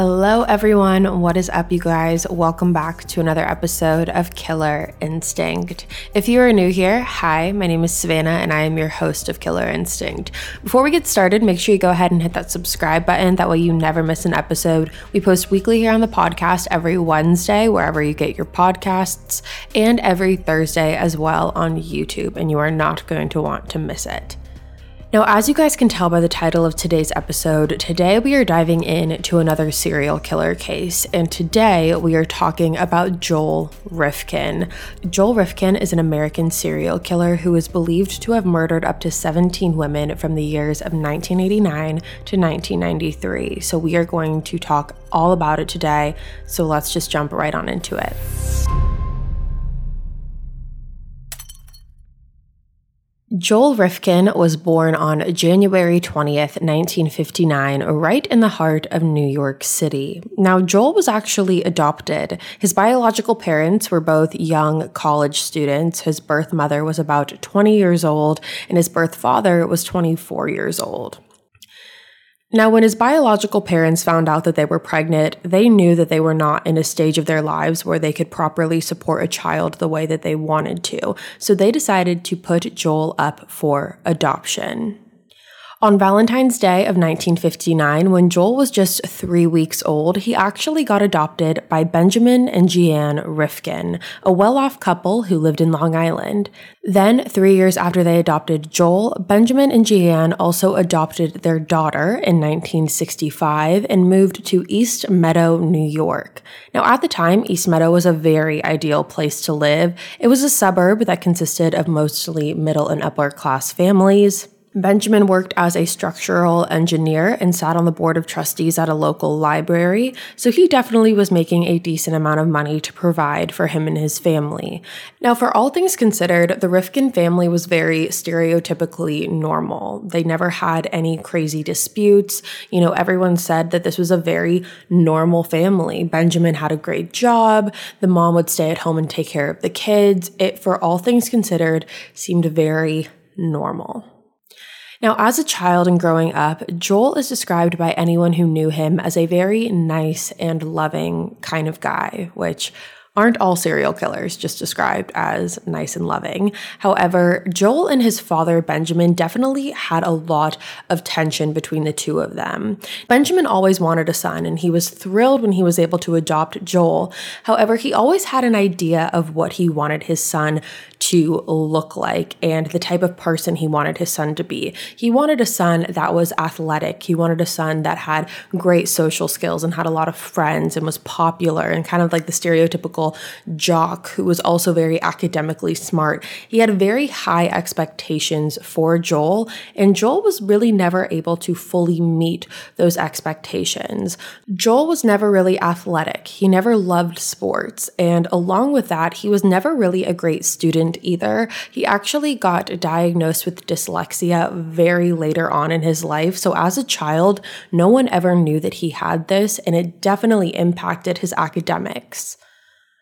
Hello, everyone. What is up, you guys? Welcome back to another episode of Killer Instinct. If you are new here, hi, my name is Savannah and I am your host of Killer Instinct. Before we get started, make sure you go ahead and hit that subscribe button. That way, you never miss an episode. We post weekly here on the podcast every Wednesday, wherever you get your podcasts, and every Thursday as well on YouTube, and you are not going to want to miss it. Now, as you guys can tell by the title of today's episode, today we are diving into another serial killer case, and today we are talking about Joel Rifkin. Joel Rifkin is an American serial killer who is believed to have murdered up to 17 women from the years of 1989 to 1993. So, we are going to talk all about it today, so let's just jump right on into it. Joel Rifkin was born on January 20th, 1959, right in the heart of New York City. Now, Joel was actually adopted. His biological parents were both young college students. His birth mother was about 20 years old, and his birth father was 24 years old. Now, when his biological parents found out that they were pregnant, they knew that they were not in a stage of their lives where they could properly support a child the way that they wanted to. So they decided to put Joel up for adoption. On Valentine's Day of 1959, when Joel was just three weeks old, he actually got adopted by Benjamin and Jeanne Rifkin, a well off couple who lived in Long Island. Then, three years after they adopted Joel, Benjamin and Jeanne also adopted their daughter in 1965 and moved to East Meadow, New York. Now, at the time, East Meadow was a very ideal place to live. It was a suburb that consisted of mostly middle and upper class families. Benjamin worked as a structural engineer and sat on the board of trustees at a local library, so he definitely was making a decent amount of money to provide for him and his family. Now, for all things considered, the Rifkin family was very stereotypically normal. They never had any crazy disputes. You know, everyone said that this was a very normal family. Benjamin had a great job, the mom would stay at home and take care of the kids. It, for all things considered, seemed very normal. Now, as a child and growing up, Joel is described by anyone who knew him as a very nice and loving kind of guy, which aren't all serial killers just described as nice and loving. However, Joel and his father, Benjamin, definitely had a lot of tension between the two of them. Benjamin always wanted a son, and he was thrilled when he was able to adopt Joel. However, he always had an idea of what he wanted his son to look like and the type of person he wanted his son to be. He wanted a son that was athletic. He wanted a son that had great social skills and had a lot of friends and was popular and kind of like the stereotypical jock who was also very academically smart. He had very high expectations for Joel, and Joel was really never able to fully meet those expectations. Joel was never really athletic. He never loved sports, and along with that, he was never really a great student either. He actually got diagnosed with dyslexia very later on in his life. So, as a child, no one ever knew that he had this, and it definitely impacted his academics.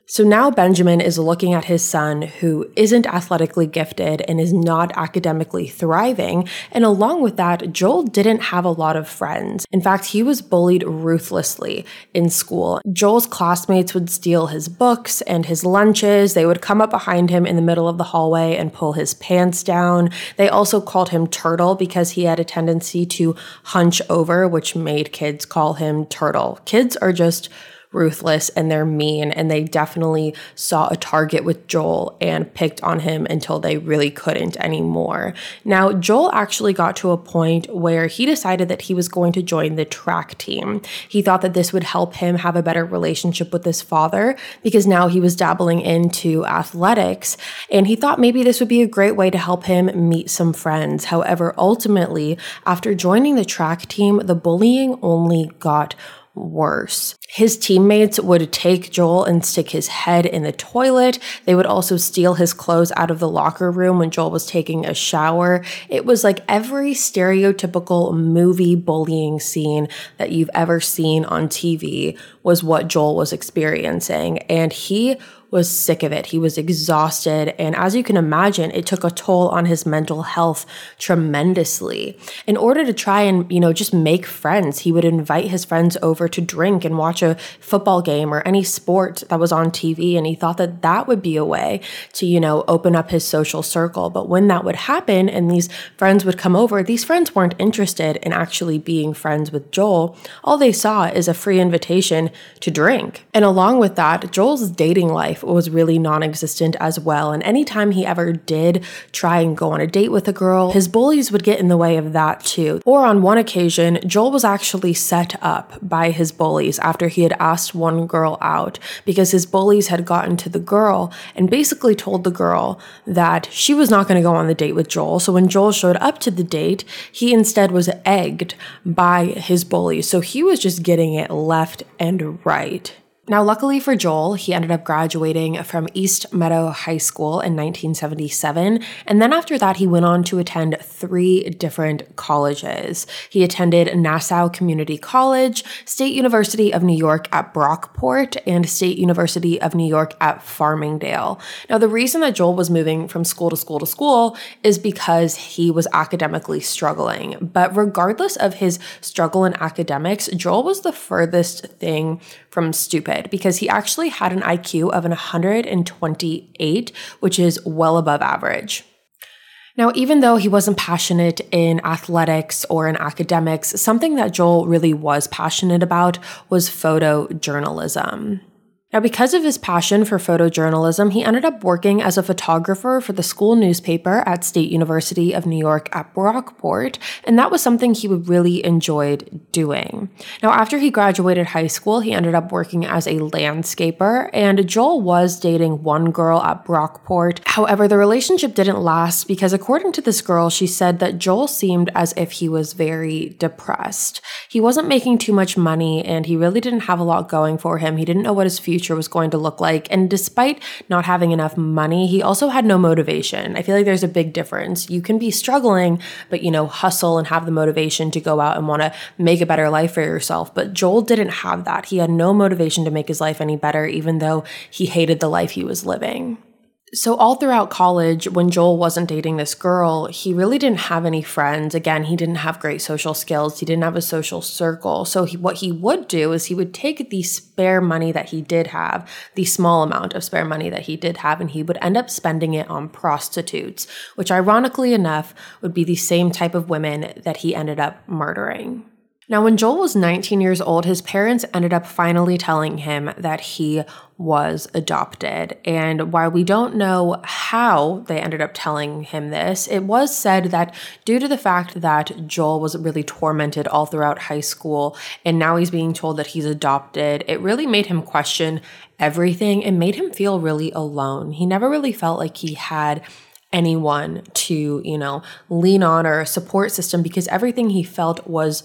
So now Benjamin is looking at his son who isn't athletically gifted and is not academically thriving. And along with that, Joel didn't have a lot of friends. In fact, he was bullied ruthlessly in school. Joel's classmates would steal his books and his lunches. They would come up behind him in the middle of the hallway and pull his pants down. They also called him Turtle because he had a tendency to hunch over, which made kids call him Turtle. Kids are just ruthless and they're mean. And they definitely saw a target with Joel and picked on him until they really couldn't anymore. Now, Joel actually got to a point where he decided that he was going to join the track team. He thought that this would help him have a better relationship with his father because now he was dabbling into athletics. And he thought maybe this would be a great way to help him meet some friends. However, ultimately, after joining the track team, the bullying only got worse. His teammates would take Joel and stick his head in the toilet. They would also steal his clothes out of the locker room when Joel was taking a shower. It was like every stereotypical movie bullying scene that you've ever seen on TV was what Joel was experiencing. And he was sick of it. He was exhausted. And as you can imagine, it took a toll on his mental health tremendously. In order to try and, you know, just make friends, he would invite his friends over to drink and watch a football game or any sport that was on TV. And he thought that that would be a way to, you know, open up his social circle. But when that would happen and these friends would come over, these friends weren't interested in actually being friends with Joel. All they saw is a free invitation to drink. And along with that, Joel's dating life was really non existent as well. And anytime he ever did try and go on a date with a girl, his bullies would get in the way of that too. Or on one occasion, Joel was actually set up by his bullies after he had asked one girl out because his bullies had gotten to the girl and basically told the girl that she was not going to go on the date with Joel. So when Joel showed up to the date, he instead was egged by his bullies. So he was just getting it left and right. Now, luckily for Joel, he ended up graduating from East Meadow High School in 1977. And then after that, he went on to attend three different colleges. He attended Nassau Community College, State University of New York at Brockport, and State University of New York at Farmingdale. Now, the reason that Joel was moving from school to school to school is because he was academically struggling. But regardless of his struggle in academics, Joel was the furthest thing from stupid because he actually had an IQ of an 128, which is well above average. Now, even though he wasn't passionate in athletics or in academics, something that Joel really was passionate about was photojournalism. Now, because of his passion for photojournalism, he ended up working as a photographer for the school newspaper at State University of New York at Brockport, and that was something he really enjoyed doing. Now, after he graduated high school, he ended up working as a landscaper, and Joel was dating one girl at Brockport. However, the relationship didn't last because, according to this girl, she said that Joel seemed as if he was very depressed. He wasn't making too much money, and he really didn't have a lot going for him. He didn't know what his future future was going to look like. And despite not having enough money, he also had no motivation. I feel like there's a big difference. You can be struggling, but you know, hustle and have the motivation to go out and want to make a better life for yourself. But Joel didn't have that. He had no motivation to make his life any better, even though he hated the life he was living. So, all throughout college, when Joel wasn't dating this girl, he really didn't have any friends. Again, he didn't have great social skills. He didn't have a social circle. So, he, what he would do is he would take the spare money that he did have, the small amount of spare money that he did have, and he would end up spending it on prostitutes, which ironically enough would be the same type of women that he ended up murdering. Now, when Joel was 19 years old, his parents ended up finally telling him that he was adopted. And while we don't know how they ended up telling him this, it was said that due to the fact that Joel was really tormented all throughout high school and now he's being told that he's adopted, it really made him question everything and made him feel really alone. He never really felt like he had anyone to, you know, lean on or a support system because everything he felt was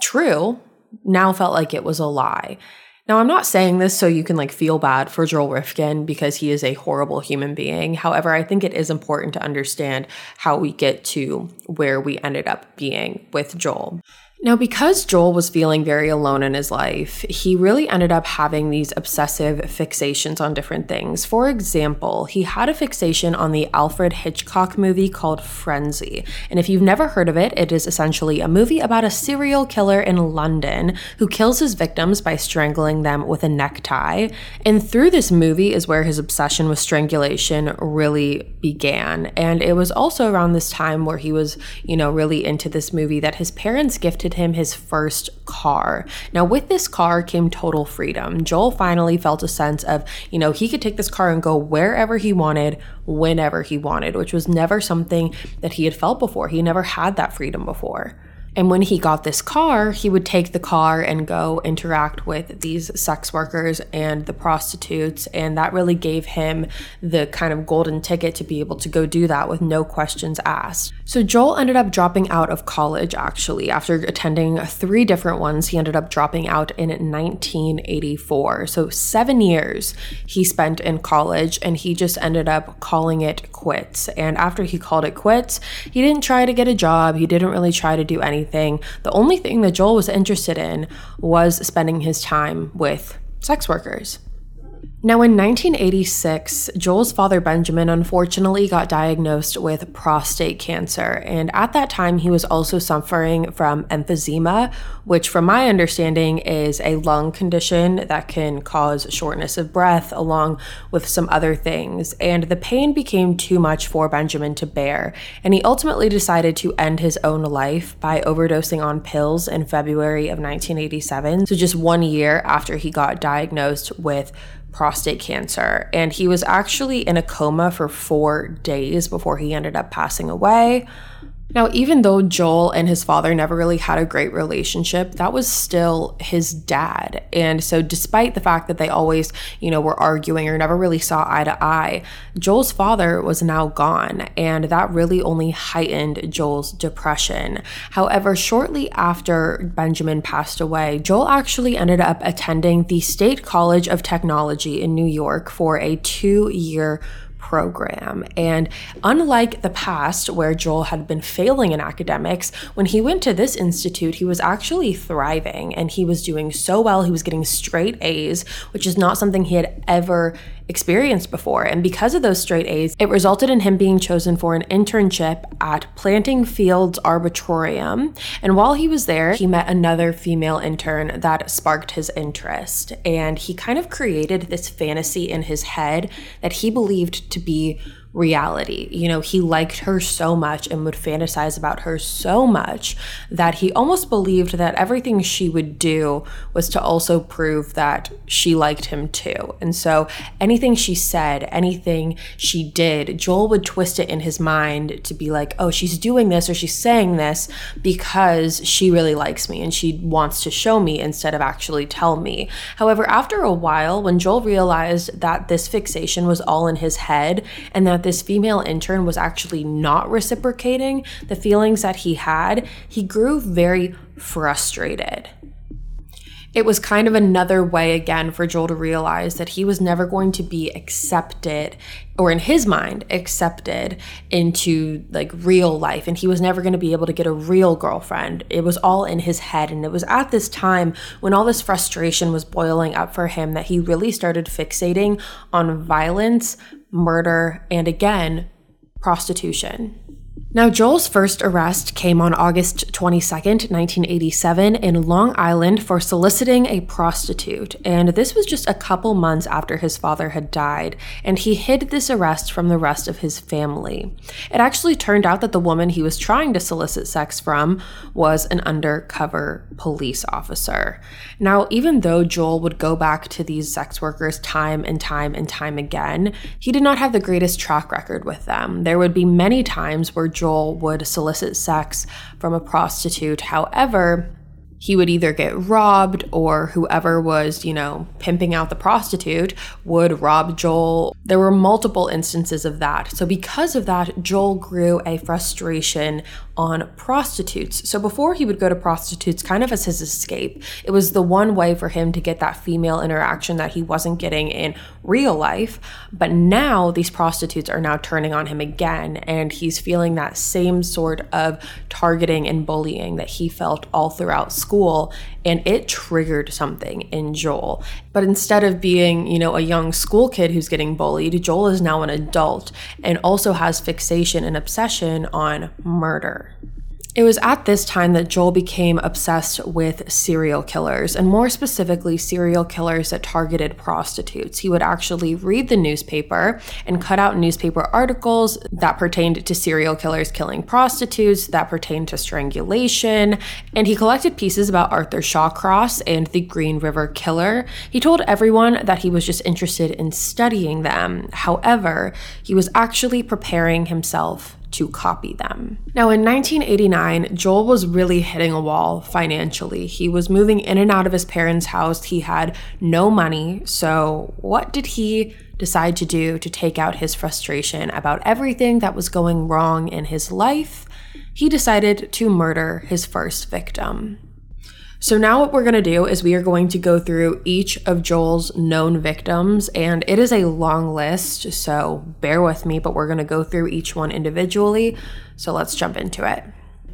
true now felt like it was a lie. Now, I'm not saying this so you can like feel bad for Joel Rifkin because he is a horrible human being. However, I think it is important to understand how we get to where we ended up being with Joel. Now, because Joel was feeling very alone in his life, he really ended up having these obsessive fixations on different things. For example, he had a fixation on the Alfred Hitchcock movie called Frenzy. And if you've never heard of it, it is essentially a movie about a serial killer in London who kills his victims by strangling them with a necktie. And through this movie is where his obsession with strangulation really began. And it was also around this time where he was, you know, really into this movie that his parents gifted him his first car. Now, with this car came total freedom. Joel finally felt a sense of, you know, he could take this car and go wherever he wanted, whenever he wanted, which was never something that he had felt before. He never had that freedom before. And when he got this car, he would take the car and go interact with these sex workers and the prostitutes. And that really gave him the kind of golden ticket to be able to go do that with no questions asked. So Joel ended up dropping out of college actually. After attending three different ones, he ended up dropping out in 1984. So seven years he spent in college and he just ended up calling it quits. And after he called it quits, he didn't try to get a job, he didn't really try to do anything anything. The only thing that Joel was interested in was spending his time with sex workers. Now, in 1986, Joel's father Benjamin unfortunately got diagnosed with prostate cancer, and at that time, he was also suffering from emphysema, which, from my understanding, is a lung condition that can cause shortness of breath, along with some other things. And the pain became too much for Benjamin to bear, and he ultimately decided to end his own life by overdosing on pills in February of 1987, so just one year after he got diagnosed with prostate cancer. And he was actually in a coma for four days before he ended up passing away. Now, even though Joel and his father never really had a great relationship, that was still his dad. And so, despite the fact that they always, you know, were arguing or never really saw eye to eye, Joel's father was now gone. And that really only heightened Joel's depression. However, shortly after Benjamin passed away, Joel actually ended up attending the State College of Technology in New York for a two year program. And unlike the past, where Joel had been failing in academics, when he went to this institute, he was actually thriving and he was doing so well. He was getting straight A's, which is not something he had ever experienced before. And because of those straight A's, it resulted in him being chosen for an internship at Planting Fields Arboretum. And while he was there, he met another female intern that sparked his interest. And he kind of created this fantasy in his head that he believed to be reality. You know, he liked her so much and would fantasize about her so much that he almost believed that everything she would do was to also prove that she liked him too. And so anything she said, anything she did, Joel would twist it in his mind to be like, oh, she's doing this or she's saying this because she really likes me and she wants to show me instead of actually tell me. However, after a while, when Joel realized that this fixation was all in his head and that this female intern was actually not reciprocating the feelings that he had, he grew very frustrated. It was kind of another way again for Joel to realize that he was never going to be accepted or in his mind accepted into like real life and he was never going to be able to get a real girlfriend. It was all in his head and it was at this time when all this frustration was boiling up for him that he really started fixating on violence, murder, and again, prostitution. Now, Joel's first arrest came on August 22nd, 1987, in Long Island for soliciting a prostitute, and this was just a couple months after his father had died, and he hid this arrest from the rest of his family. It actually turned out that the woman he was trying to solicit sex from was an undercover police officer. Now, even though Joel would go back to these sex workers time and time and time again, he did not have the greatest track record with them. There would be many times where Joel Joel would solicit sex from a prostitute. However, he would either get robbed or whoever was, you know, pimping out the prostitute would rob Joel. There were multiple instances of that. So, because of that, Joel grew a frustration on prostitutes. So before he would go to prostitutes kind of as his escape, it was the one way for him to get that female interaction that he wasn't getting in real life. But now these prostitutes are now turning on him again, and he's feeling that same sort of targeting and bullying that he felt all throughout school. And it triggered something in Joel. But instead of being, you know, a young school kid who's getting bullied, Joel is now an adult and also has fixation and obsession on murder. It was at this time that Joel became obsessed with serial killers, and more specifically, serial killers that targeted prostitutes. He would actually read the newspaper and cut out newspaper articles that pertained to serial killers killing prostitutes, that pertained to strangulation, and he collected pieces about Arthur Shawcross and the Green River Killer. He told everyone that he was just interested in studying them. However, he was actually preparing himself to copy them. Now, in 1989, Joel was really hitting a wall financially. He was moving in and out of his parents' house. He had no money. So, what did he decide to do to take out his frustration about everything that was going wrong in his life? He decided to murder his first victim. So now what we're going to do is we are going to go through each of Joel's known victims and it is a long list, so bear with me, but we're going to go through each one individually. So let's jump into it.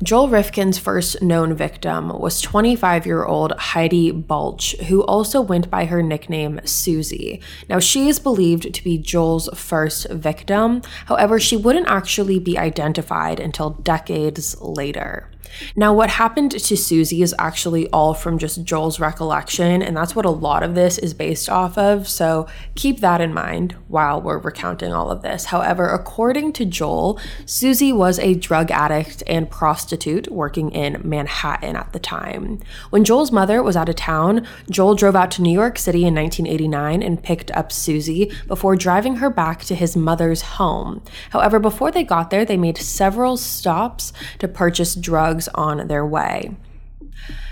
Joel Rifkin's first known victim was 25 year old Heidi Balch, who also went by her nickname Susie. Now, she is believed to be Joel's first victim, however, she wouldn't actually be identified until decades later. Now, what happened to Susie is actually all from just Joel's recollection, and that's what a lot of this is based off of. So keep that in mind while we're recounting all of this. However, according to Joel, Susie was a drug addict and prostitute working in Manhattan at the time. When Joel's mother was out of town, Joel drove out to New York City in 1989 and picked up Susie before driving her back to his mother's home. However, before they got there, they made several stops to purchase drugs on their way.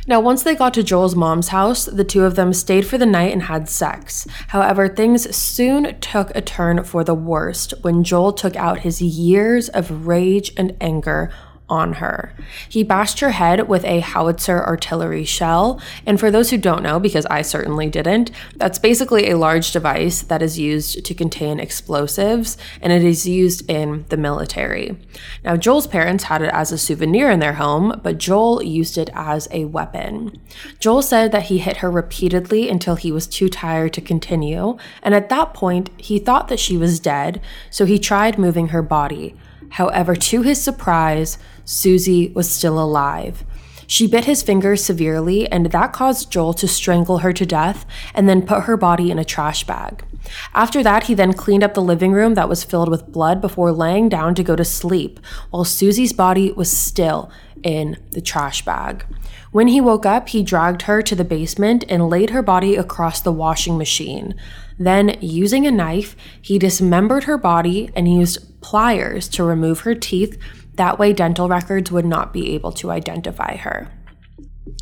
Now, once they got to Joel's mom's house, the two of them stayed for the night and had sex. However, things soon took a turn for the worst when Joel took out his years of rage and anger on her. He bashed her head with a howitzer artillery shell. And for those who don't know, because I certainly didn't, that's basically a large device that is used to contain explosives and it is used in the military. Now, Joel's parents had it as a souvenir in their home, but Joel used it as a weapon. Joel said that he hit her repeatedly until he was too tired to continue. And at that point, he thought that she was dead, so he tried moving her body. However, to his surprise, Susie was still alive. She bit his fingers severely, and that caused Joel to strangle her to death and then put her body in a trash bag. After that, he then cleaned up the living room that was filled with blood before laying down to go to sleep, while Susie's body was still in the trash bag. When he woke up, he dragged her to the basement and laid her body across the washing machine. Then, using a knife, he dismembered her body and used pliers to remove her teeth. That way, dental records would not be able to identify her.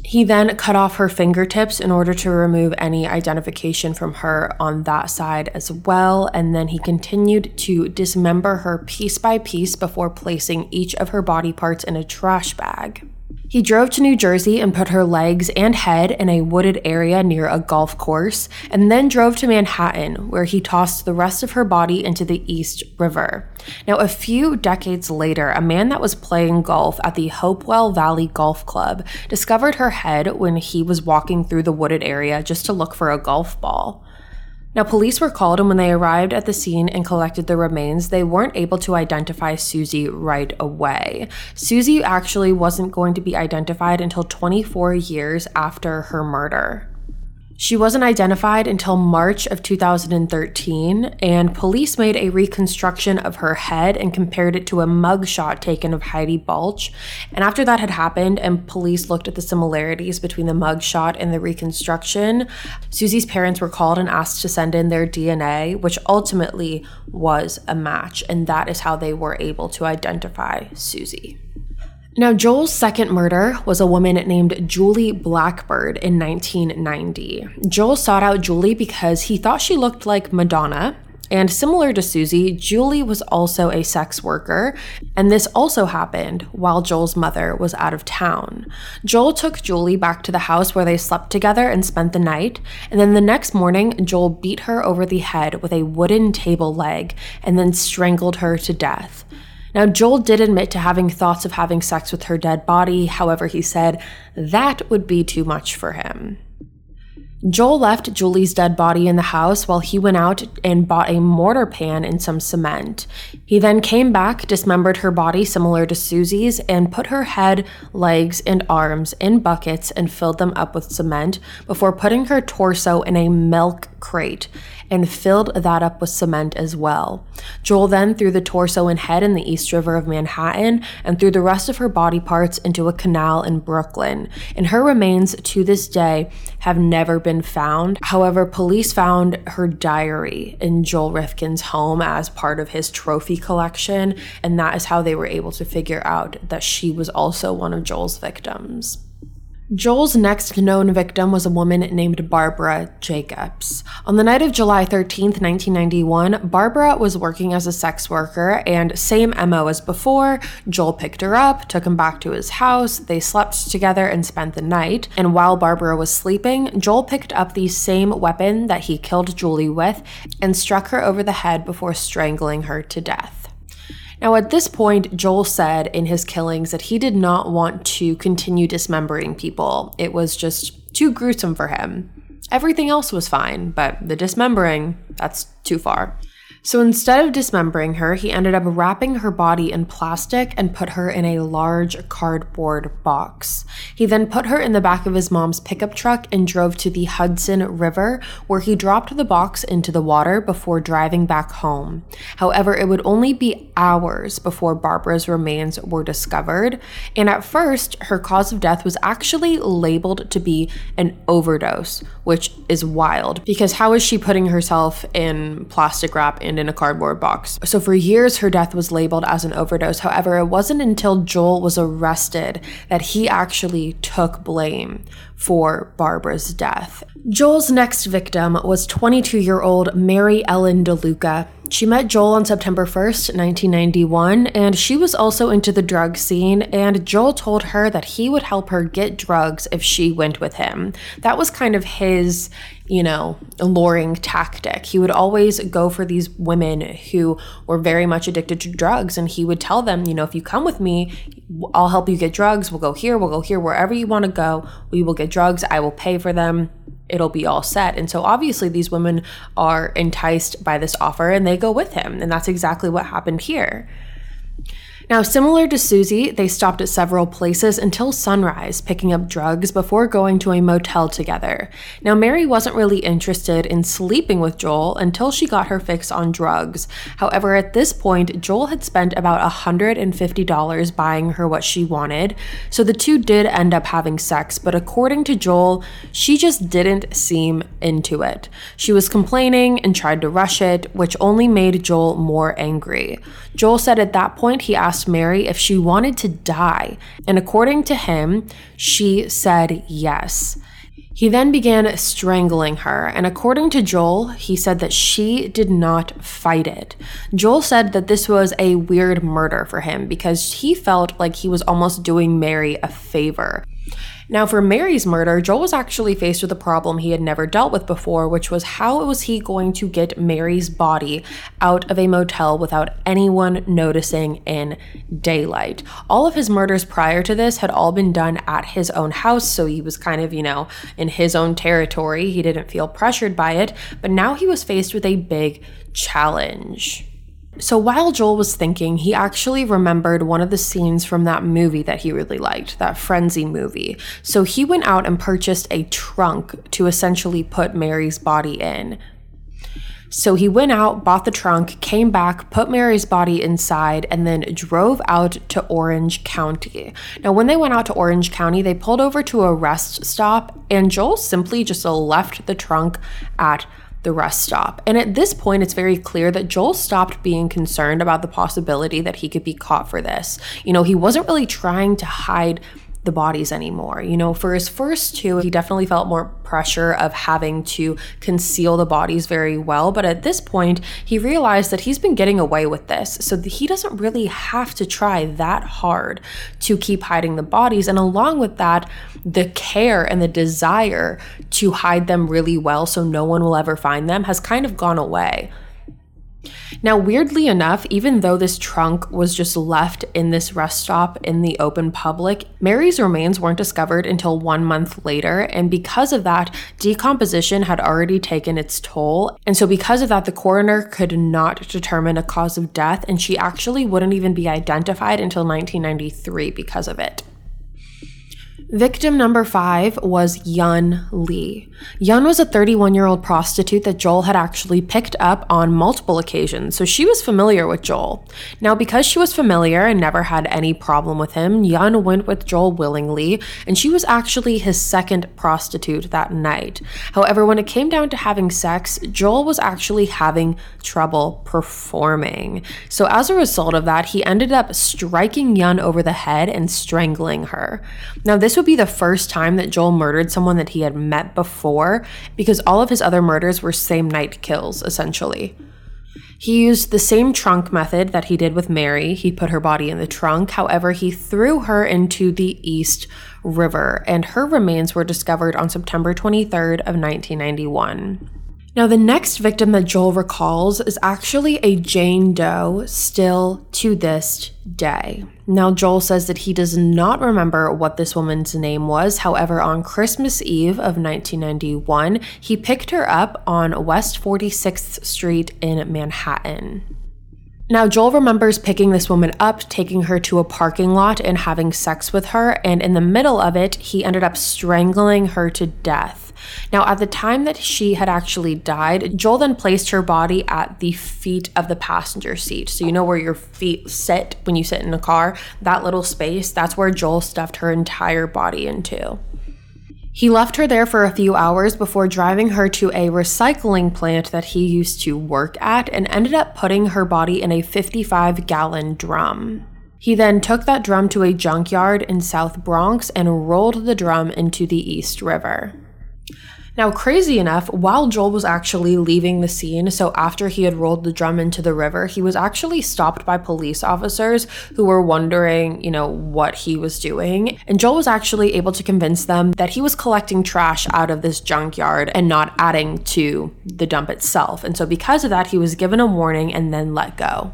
He then cut off her fingertips in order to remove any identification from her on that side as well. And then he continued to dismember her piece by piece before placing each of her body parts in a trash bag. He drove to New Jersey and put her legs and head in a wooded area near a golf course, and then drove to Manhattan, where he tossed the rest of her body into the East River. Now, a few decades later, a man that was playing golf at the Hopewell Valley Golf Club discovered her head when he was walking through the wooded area just to look for a golf ball. Now, police were called, and when they arrived at the scene and collected the remains, they weren't able to identify Susie right away. Susie actually wasn't going to be identified until 24 years after her murder. She wasn't identified until March of 2013, and police made a reconstruction of her head and compared it to a mugshot taken of Heidi Balch. And after that had happened, and police looked at the similarities between the mugshot and the reconstruction, Susie's parents were called and asked to send in their DNA, which ultimately was a match, and that is how they were able to identify Susie. Now, Joel's second murder was a woman named Julie Blackbird in 1990. Joel sought out Julie because he thought she looked like Madonna. And similar to Susie, Julie was also a sex worker, and this also happened while Joel's mother was out of town. Joel took Julie back to the house where they slept together and spent the night, and then the next morning, Joel beat her over the head with a wooden table leg and then strangled her to death. Now, Joel did admit to having thoughts of having sex with her dead body, however, he said that would be too much for him. Joel left Julie's dead body in the house while he went out and bought a mortar pan and some cement. He then came back, dismembered her body similar to Susie's, and put her head, legs, and arms in buckets and filled them up with cement before putting her torso in a milk crate and filled that up with cement as well. Joel then threw the torso and head in the East River of Manhattan and threw the rest of her body parts into a canal in Brooklyn. And her remains to this day have never been found. However, police found her diary in Joel Rifkin's home as part of his trophy collection, and that is how they were able to figure out that she was also one of Joel's victims. Joel's next known victim was a woman named Barbara Jacobs. On the night of July 13, 1991, Barbara was working as a sex worker, and same MO as before, Joel picked her up, took him back to his house, they slept together and spent the night. And while Barbara was sleeping, Joel picked up the same weapon that he killed Julie with and struck her over the head before strangling her to death. Now, at this point, Joel said in his killings that he did not want to continue dismembering people. It was just too gruesome for him. Everything else was fine, but the dismembering, that's too far. So instead of dismembering her, he ended up wrapping her body in plastic and put her in a large cardboard box. He then put her in the back of his mom's pickup truck and drove to the Hudson River, where he dropped the box into the water before driving back home. However, it would only be hours before Barbara's remains were discovered, and at first, her cause of death was actually labeled to be an overdose, which is wild because how is she putting herself in plastic wrap and in a cardboard box? So for years, her death was labeled as an overdose. However, it wasn't until Joel was arrested that he actually took blame for Barbara's death. Joel's next victim was 22 year old Mary Ellen DeLuca. She met Joel on September 1st, 1991, and she was also into the drug scene. And Joel told her that he would help her get drugs if she went with him. That was kind of his, you know, alluring tactic. He would always go for these women who were very much addicted to drugs, and he would tell them, you know, if you come with me, I'll help you get drugs. We'll go here, we'll go here, wherever you want to go, we will get drugs. I will pay for them it'll be all set. And so obviously these women are enticed by this offer and they go with him. And that's exactly what happened here. Now, similar to Susie, they stopped at several places until sunrise, picking up drugs before going to a motel together. Now, Mary wasn't really interested in sleeping with Joel until she got her fix on drugs. However, at this point, Joel had spent about $150 buying her what she wanted, so the two did end up having sex, but according to Joel, she just didn't seem into it. She was complaining and tried to rush it, which only made Joel more angry. Joel said at that point he asked asked Mary if she wanted to die, and according to him, she said yes. He then began strangling her, and according to Joel, he said that she did not fight it. Joel said that this was a weird murder for him because he felt like he was almost doing Mary a favor. Now, for Mary's murder, Joel was actually faced with a problem he had never dealt with before, which was how was he going to get Mary's body out of a motel without anyone noticing in daylight? All of his murders prior to this had all been done at his own house, so he was kind of, you know, in his own territory. He didn't feel pressured by it, but now he was faced with a big challenge. So while Joel was thinking, he actually remembered one of the scenes from that movie that he really liked, that Frenzy movie. So he went out and purchased a trunk to essentially put Mary's body in. So he went out, bought the trunk, came back, put Mary's body inside, and then drove out to Orange County. Now, when they went out to Orange County, they pulled over to a rest stop, and Joel simply just left the trunk at the rest stop. And at this point, it's very clear that Joel stopped being concerned about the possibility that he could be caught for this. You know, he wasn't really trying to hide the bodies anymore. You know, for his first two, he definitely felt more pressure of having to conceal the bodies very well. But at this point, he realized that he's been getting away with this. So he doesn't really have to try that hard to keep hiding the bodies. And along with that, the care and the desire to hide them really well so no one will ever find them has kind of gone away. Now, weirdly enough, even though this trunk was just left in this rest stop in the open public, Mary's remains weren't discovered until one month later. And because of that, decomposition had already taken its toll. And so, because of that, the coroner could not determine a cause of death, and she actually wouldn't even be identified until 1993 because of it. Victim number five was Yun Lee. Yun was a 31 year old prostitute that Joel had actually picked up on multiple occasions, so she was familiar with Joel. Now, because she was familiar and never had any problem with him, Yun went with Joel willingly, and she was actually his second prostitute that night. However, when it came down to having sex, Joel was actually having trouble performing. So, as a result of that, he ended up striking Yun over the head and strangling her. Now, this would be the first time that Joel murdered someone that he had met before because all of his other murders were same night kills, essentially. He used the same trunk method that he did with Mary. He put her body in the trunk. However, he threw her into the East River, and her remains were discovered on September 23rd of 1991. Now, the next victim that Joel recalls is actually a Jane Doe still to this day. Now, Joel says that he does not remember what this woman's name was. However, on Christmas Eve of 1991, he picked her up on West 46th Street in Manhattan. Now, Joel remembers picking this woman up, taking her to a parking lot, and having sex with her. And in the middle of it, he ended up strangling her to death. Now, at the time that she had actually died, Joel then placed her body at the feet of the passenger seat. So, you know where your feet sit when you sit in a car? That little space, that's where Joel stuffed her entire body into. He left her there for a few hours before driving her to a recycling plant that he used to work at and ended up putting her body in a 55 gallon drum. He then took that drum to a junkyard in South Bronx and rolled the drum into the East River. Now, crazy enough, while Joel was actually leaving the scene, so after he had rolled the drum into the river, he was actually stopped by police officers who were wondering, you know, what he was doing. And Joel was actually able to convince them that he was collecting trash out of this junkyard and not adding to the dump itself. And so, because of that, he was given a warning and then let go.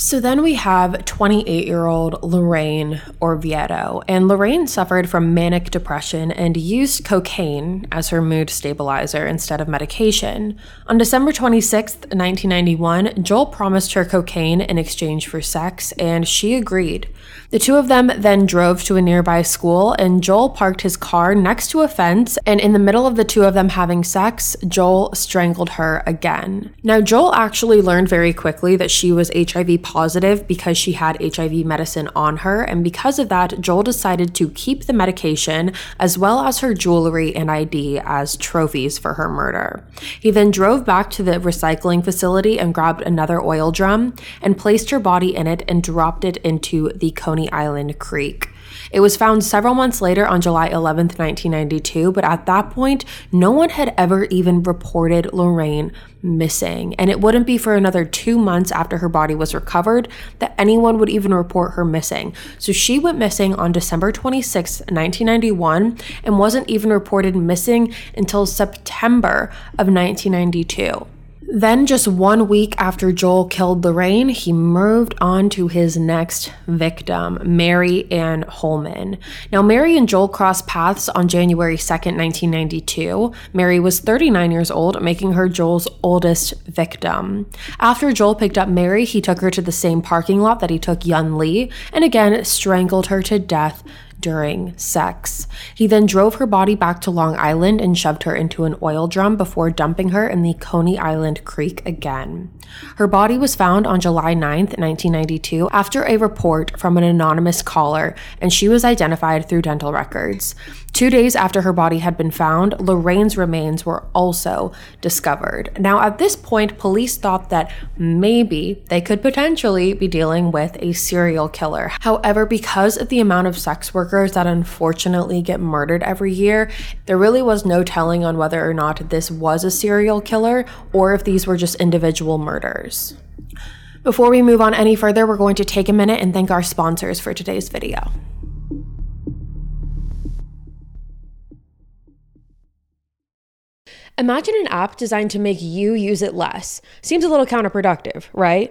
So then we have 28 year old Lorraine Orvieto, and Lorraine suffered from manic depression and used cocaine as her mood stabilizer instead of medication. On December 26, 1991, Joel promised her cocaine in exchange for sex, and she agreed. The two of them then drove to a nearby school, and Joel parked his car next to a fence. And in the middle of the two of them having sex, Joel strangled her again. Now, Joel actually learned very quickly that she was HIV positive because she had HIV medicine on her. And because of that, Joel decided to keep the medication as well as her jewelry and ID as trophies for her murder. He then drove back to the recycling facility and grabbed another oil drum and placed her body in it and dropped it into the Coney Coney Island Creek. It was found several months later on July 11, 1992, but at that point, no one had ever even reported Lorraine missing. And it wouldn't be for another two months after her body was recovered that anyone would even report her missing. So she went missing on December 26, 1991, and wasn't even reported missing until September of 1992. Then, just one week after Joel killed Lorraine, he moved on to his next victim, Mary Ann Holman. Now, Mary and Joel crossed paths on January 2nd, 1992. Mary was 39 years old, making her Joel's oldest victim. After Joel picked up Mary, he took her to the same parking lot that he took Yun Lee and again strangled her to death during sex. He then drove her body back to Long Island and shoved her into an oil drum before dumping her in the Coney Island Creek again. Her body was found on July 9, 1992, after a report from an anonymous caller, and she was identified through dental records. Two days after her body had been found, Lorraine's remains were also discovered. Now, at this point, police thought that maybe they could potentially be dealing with a serial killer. However, because of the amount of sex workers that unfortunately get murdered every year, there really was no telling on whether or not this was a serial killer or if these were just individual murders. Before we move on any further, we're going to take a minute and thank our sponsors for today's video. Imagine an app designed to make you use it less. Seems a little counterproductive, right?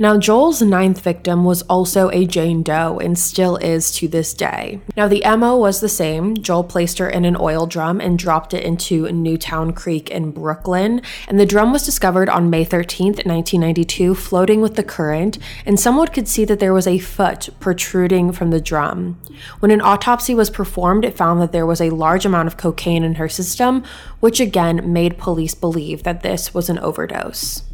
Now, Joel's ninth victim was also a Jane Doe and still is to this day. Now, the MO was the same. Joel placed her in an oil drum and dropped it into Newtown Creek in Brooklyn, and the drum was discovered on May 13th, 1992, floating with the current, and someone could see that there was a foot protruding from the drum. When an autopsy was performed, it found that there was a large amount of cocaine in her system, which again made police believe that this was an overdose.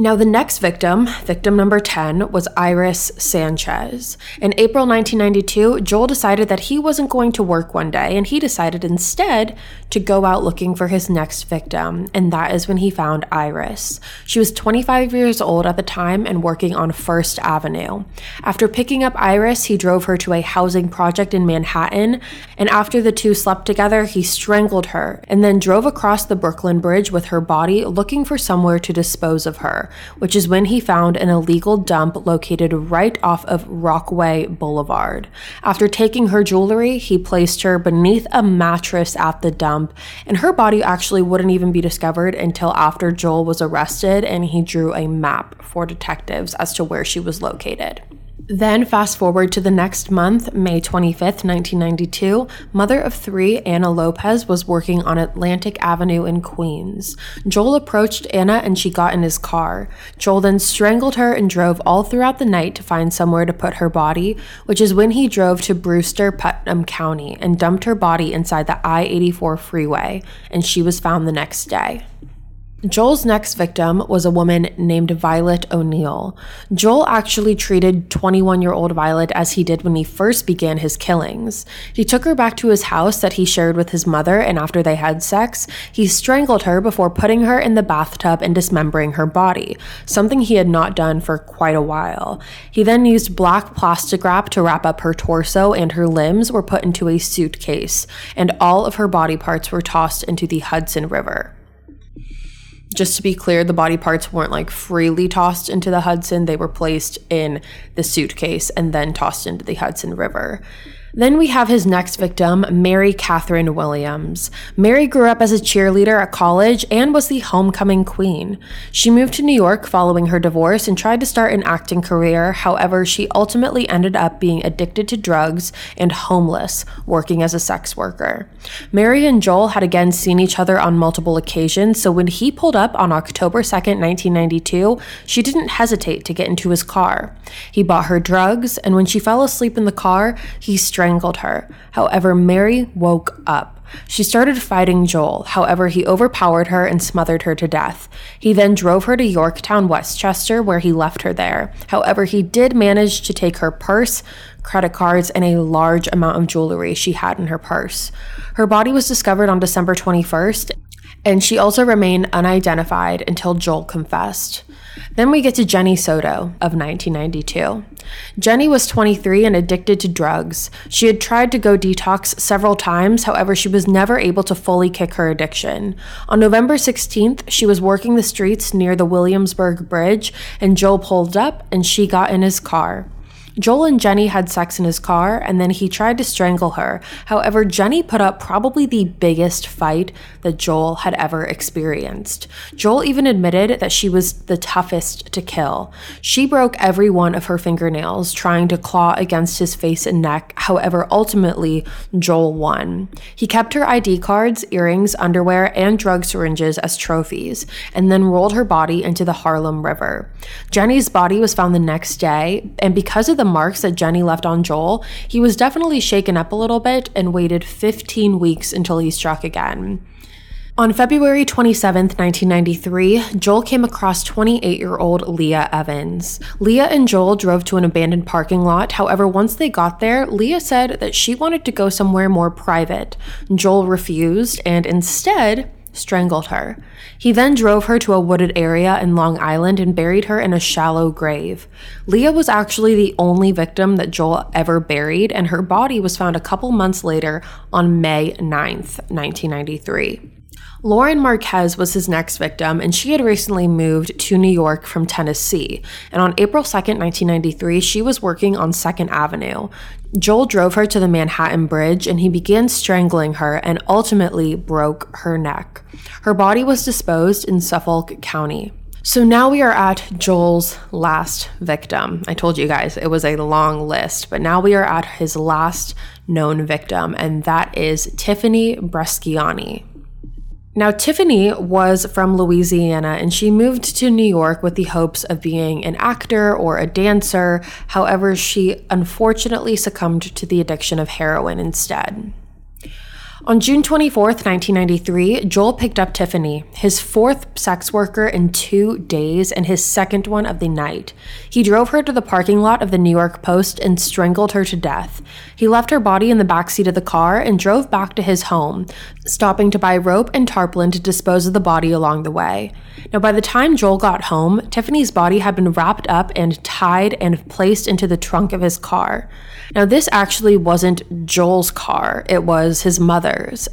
Now, the next victim, victim number 10, was Iris Sanchez. In April 1992, Joel decided that he wasn't going to work one day, and he decided instead to go out looking for his next victim, and that is when he found Iris. She was 25 years old at the time and working on First Avenue. After picking up Iris, he drove her to a housing project in Manhattan, and after the two slept together, he strangled her and then drove across the Brooklyn Bridge with her body looking for somewhere to dispose of her which is when he found an illegal dump located right off of Rockaway Boulevard. After taking her jewelry, he placed her beneath a mattress at the dump, and her body actually wouldn't even be discovered until after Joel was arrested and he drew a map for detectives as to where she was located. Then, fast forward to the next month, May 25th, 1992, mother of three, Anna Lopez, was working on Atlantic Avenue in Queens. Joel approached Anna and she got in his car. Joel then strangled her and drove all throughout the night to find somewhere to put her body, which is when he drove to Brewster, Putnam County, and dumped her body inside the I 84 freeway, and she was found the next day. Joel's next victim was a woman named Violet O'Neill. Joel actually treated 21 year old Violet as he did when he first began his killings. He took her back to his house that he shared with his mother, and after they had sex, he strangled her before putting her in the bathtub and dismembering her body, something he had not done for quite a while. He then used black plastic wrap to wrap up her torso, and her limbs were put into a suitcase, and all of her body parts were tossed into the Hudson River just to be clear, the body parts weren't like freely tossed into the Hudson. They were placed in the suitcase and then tossed into the Hudson River. Then we have his next victim, Mary Catherine Williams. Mary grew up as a cheerleader at college and was the homecoming queen. She moved to New York following her divorce and tried to start an acting career. However, she ultimately ended up being addicted to drugs and homeless, working as a sex worker. Mary and Joel had again seen each other on multiple occasions, so when he pulled up on October 2nd, 1992, she didn't hesitate to get into his car. He bought her drugs, and when she fell asleep in the car, he strangled her. However, Mary woke up. She started fighting Joel. However, he overpowered her and smothered her to death. He then drove her to Yorktown, Westchester, where he left her there. However, he did manage to take her purse, credit cards, and a large amount of jewelry she had in her purse. Her body was discovered on December 21st, and she also remained unidentified until Joel confessed. Then we get to Jenny Soto of 1992. Jenny was 23 and addicted to drugs. She had tried to go detox several times, however, she was never able to fully kick her addiction. On November 16th, she was working the streets near the Williamsburg Bridge, and Joe pulled up and she got in his car. Joel and Jenny had sex in his car, and then he tried to strangle her. However, Jenny put up probably the biggest fight that Joel had ever experienced. Joel even admitted that she was the toughest to kill. She broke every one of her fingernails trying to claw against his face and neck. However, ultimately, Joel won. He kept her ID cards, earrings, underwear, and drug syringes as trophies, and then rolled her body into the Harlem River. Jenny's body was found the next day, and because of the marks that Jenny left on Joel, he was definitely shaken up a little bit and waited 15 weeks until he struck again. On February 27, 1993, Joel came across 28 year old Leah Evans. Leah and Joel drove to an abandoned parking lot. However, once they got there, Leah said that she wanted to go somewhere more private. Joel refused and instead strangled her. He then drove her to a wooded area in Long Island and buried her in a shallow grave. Leah was actually the only victim that Joel ever buried, and her body was found a couple months later on May 9th, 1993. Lauren Marquez was his next victim, and she had recently moved to New York from Tennessee. And on April 2nd, 1993, she was working on 2nd Avenue. Joel drove her to the Manhattan Bridge and he began strangling her and ultimately broke her neck. Her body was disposed in Suffolk County. So now we are at Joel's last victim. I told you guys it was a long list, but now we are at his last known victim, and that is Tiffany Bresciani. Now, Tiffany was from Louisiana and she moved to New York with the hopes of being an actor or a dancer. However, she unfortunately succumbed to the addiction of heroin instead. On June 24, 1993, Joel picked up Tiffany, his fourth sex worker in two days and his second one of the night. He drove her to the parking lot of the New York Post and strangled her to death. He left her body in the backseat of the car and drove back to his home, stopping to buy rope and tarpaulin to dispose of the body along the way. Now, by the time Joel got home, Tiffany's body had been wrapped up and tied and placed into the trunk of his car. Now, this actually wasn't Joel's car, it was his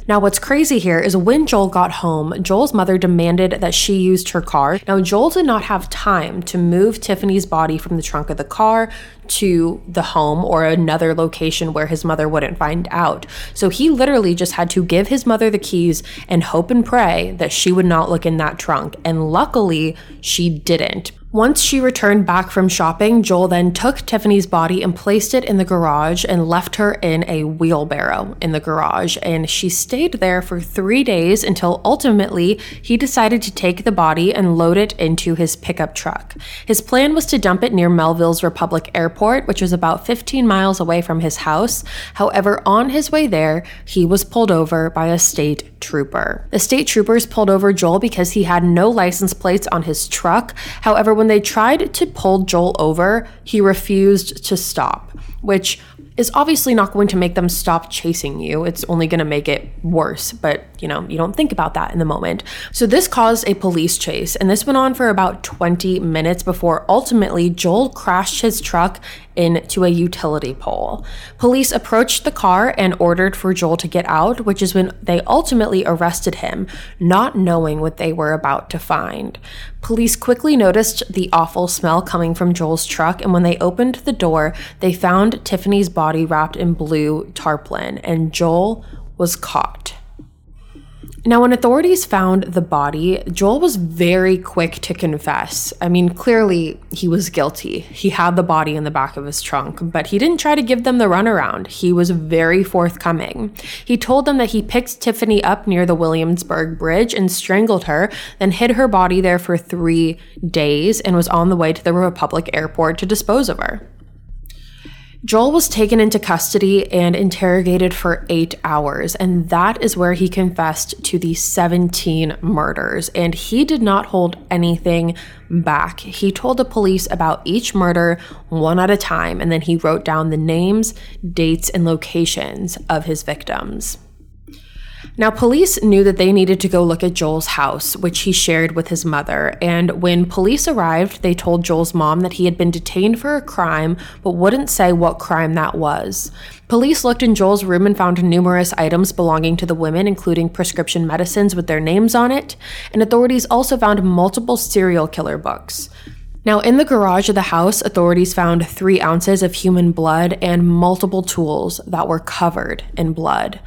Now, what's crazy here is when Joel got home, Joel's mother demanded that she used her car. Now, Joel did not have time to move Tiffany's body from the trunk of the car to the home or another location where his mother wouldn't find out. So he literally just had to give his mother the keys and hope and pray that she would not look in that trunk. And luckily, she didn't. Once she returned back from shopping, Joel then took Tiffany's body and placed it in the garage and left her in a wheelbarrow in the garage. And she stayed there for three days until ultimately he decided to take the body and load it into his pickup truck. His plan was to dump it near Melville's Republic Airport, which was about 15 miles away from his house. However, on his way there, he was pulled over by a state trooper. The state troopers pulled over Joel because he had no license plates on his truck. However, when they tried to pull Joel over, he refused to stop, which is obviously not going to make them stop chasing you. It's only going to make it worse, but you know, you don't think about that in the moment. So this caused a police chase, and this went on for about 20 minutes before ultimately Joel crashed his truck into a utility pole. Police approached the car and ordered for Joel to get out, which is when they ultimately arrested him, not knowing what they were about to find. Police quickly noticed the awful smell coming from Joel's truck, and when they opened the door, they found Tiffany's body wrapped in blue tarpaulin, and Joel was caught. Now, when authorities found the body, Joel was very quick to confess. I mean, clearly he was guilty. He had the body in the back of his trunk, but he didn't try to give them the runaround. He was very forthcoming. He told them that he picked Tiffany up near the Williamsburg Bridge and strangled her, then hid her body there for three days and was on the way to the Republic Airport to dispose of her. Joel was taken into custody and interrogated for eight hours, and that is where he confessed to the 17 murders. And he did not hold anything back. He told the police about each murder one at a time, and then he wrote down the names, dates, and locations of his victims. Now, police knew that they needed to go look at Joel's house, which he shared with his mother. And when police arrived, they told Joel's mom that he had been detained for a crime, but wouldn't say what crime that was. Police looked in Joel's room and found numerous items belonging to the women, including prescription medicines with their names on it. And authorities also found multiple serial killer books. Now, in the garage of the house, authorities found three ounces of human blood and multiple tools that were covered in blood.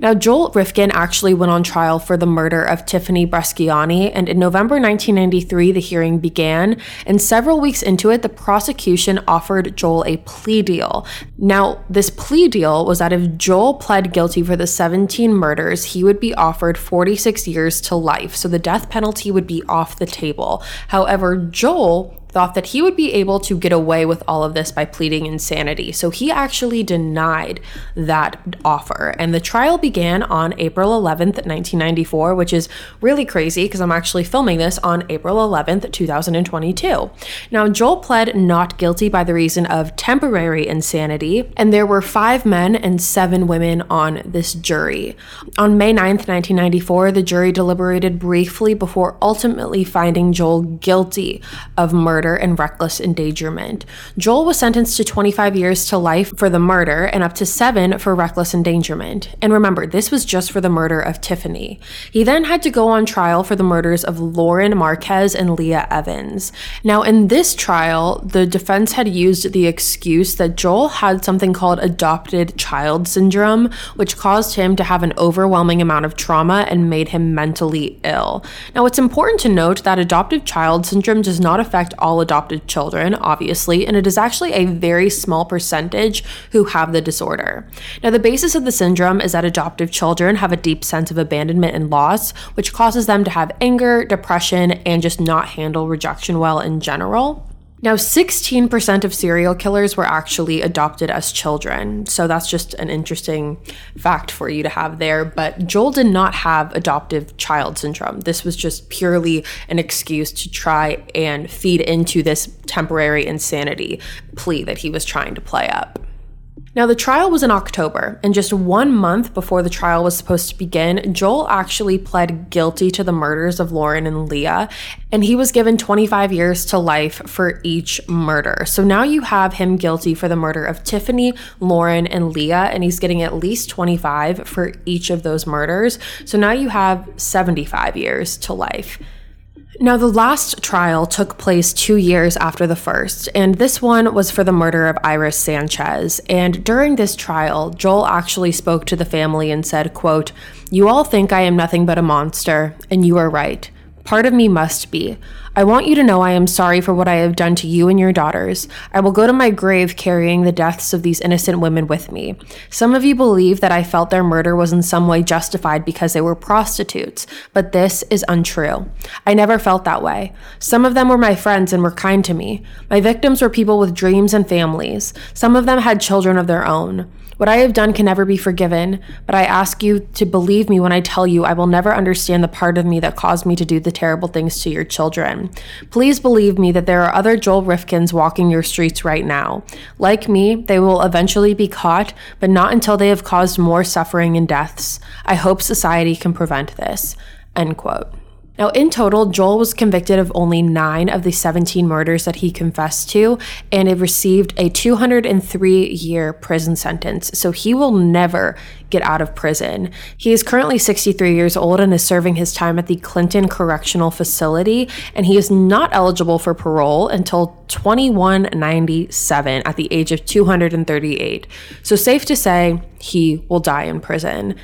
Now, Joel Rifkin actually went on trial for the murder of Tiffany Bresciani, and in November 1993, the hearing began. And several weeks into it, the prosecution offered Joel a plea deal. Now, this plea deal was that if Joel pled guilty for the 17 murders, he would be offered 46 years to life, so the death penalty would be off the table. However, Joel thought that he would be able to get away with all of this by pleading insanity. So he actually denied that offer. And the trial began on April 11th, 1994, which is really crazy because I'm actually filming this on April 11th, 2022. Now, Joel pled not guilty by the reason of temporary insanity, and there were five men and seven women on this jury. On May 9th, 1994, the jury deliberated briefly before ultimately finding Joel guilty of murder murder and reckless endangerment. Joel was sentenced to 25 years to life for the murder and up to seven for reckless endangerment. And remember, this was just for the murder of Tiffany. He then had to go on trial for the murders of Lauren Marquez and Leah Evans. Now, in this trial, the defense had used the excuse that Joel had something called adopted child syndrome, which caused him to have an overwhelming amount of trauma and made him mentally ill. Now, it's important to note that adoptive child syndrome does not affect all adopted children, obviously, and it is actually a very small percentage who have the disorder. Now, the basis of the syndrome is that adoptive children have a deep sense of abandonment and loss, which causes them to have anger, depression, and just not handle rejection well in general. Now, 16% of serial killers were actually adopted as children. So that's just an interesting fact for you to have there. But Joel did not have adoptive child syndrome. This was just purely an excuse to try and feed into this temporary insanity plea that he was trying to play up. Now, the trial was in October, and just one month before the trial was supposed to begin, Joel actually pled guilty to the murders of Lauren and Leah, and he was given 25 years to life for each murder. So now you have him guilty for the murder of Tiffany, Lauren, and Leah, and he's getting at least 25 for each of those murders. So now you have 75 years to life. Now, the last trial took place two years after the first, and this one was for the murder of Iris Sanchez. And during this trial, Joel actually spoke to the family and said, quote, You all think I am nothing but a monster, and you are right. Part of me must be. I want you to know I am sorry for what I have done to you and your daughters. I will go to my grave carrying the deaths of these innocent women with me. Some of you believe that I felt their murder was in some way justified because they were prostitutes, but this is untrue. I never felt that way. Some of them were my friends and were kind to me. My victims were people with dreams and families. Some of them had children of their own. What I have done can never be forgiven, but I ask you to believe me when I tell you I will never understand the part of me that caused me to do the terrible things to your children. Please believe me that there are other Joel Rifkins walking your streets right now. Like me, they will eventually be caught, but not until they have caused more suffering and deaths. I hope society can prevent this. End quote. Now, in total, Joel was convicted of only nine of the 17 murders that he confessed to, and it received a 203 year prison sentence. So he will never get out of prison. He is currently 63 years old and is serving his time at the Clinton Correctional Facility, and he is not eligible for parole until 2197 at the age of 238. So, safe to say, he will die in prison.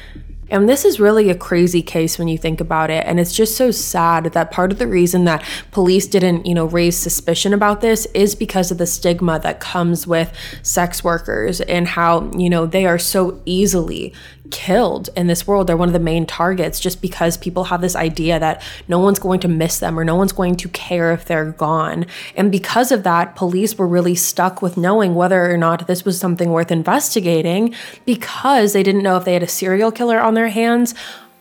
And this is really a crazy case when you think about it. And it's just so sad that part of the reason that police didn't, you know, raise suspicion about this is because of the stigma that comes with sex workers and how, you know, they are so easily killed in this world. They're one of the main targets just because people have this idea that no one's going to miss them or no one's going to care if they're gone. And because of that, police were really stuck with knowing whether or not this was something worth investigating because they didn't know if they had a serial killer on their hands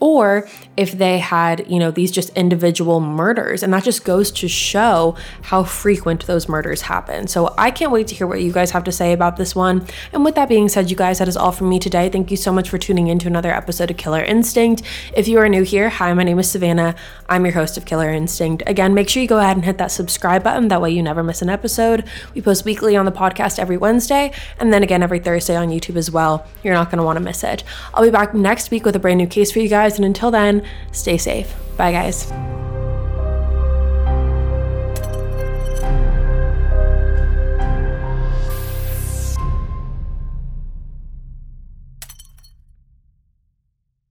or if they had, you know, these just individual murders. And that just goes to show how frequent those murders happen. So I can't wait to hear what you guys have to say about this one. And with that being said, you guys, that is all from me today. Thank you so much for tuning in to another episode of Killer Instinct. If you are new here, hi, my name is Savannah. I'm your host of Killer Instinct. Again, make sure you go ahead and hit that subscribe button. That way you never miss an episode. We post weekly on the podcast every Wednesday and then again every Thursday on YouTube as well. You're not going to want to miss it. I'll be back next week with a brand new case for you guys And until then, stay safe. Bye, guys.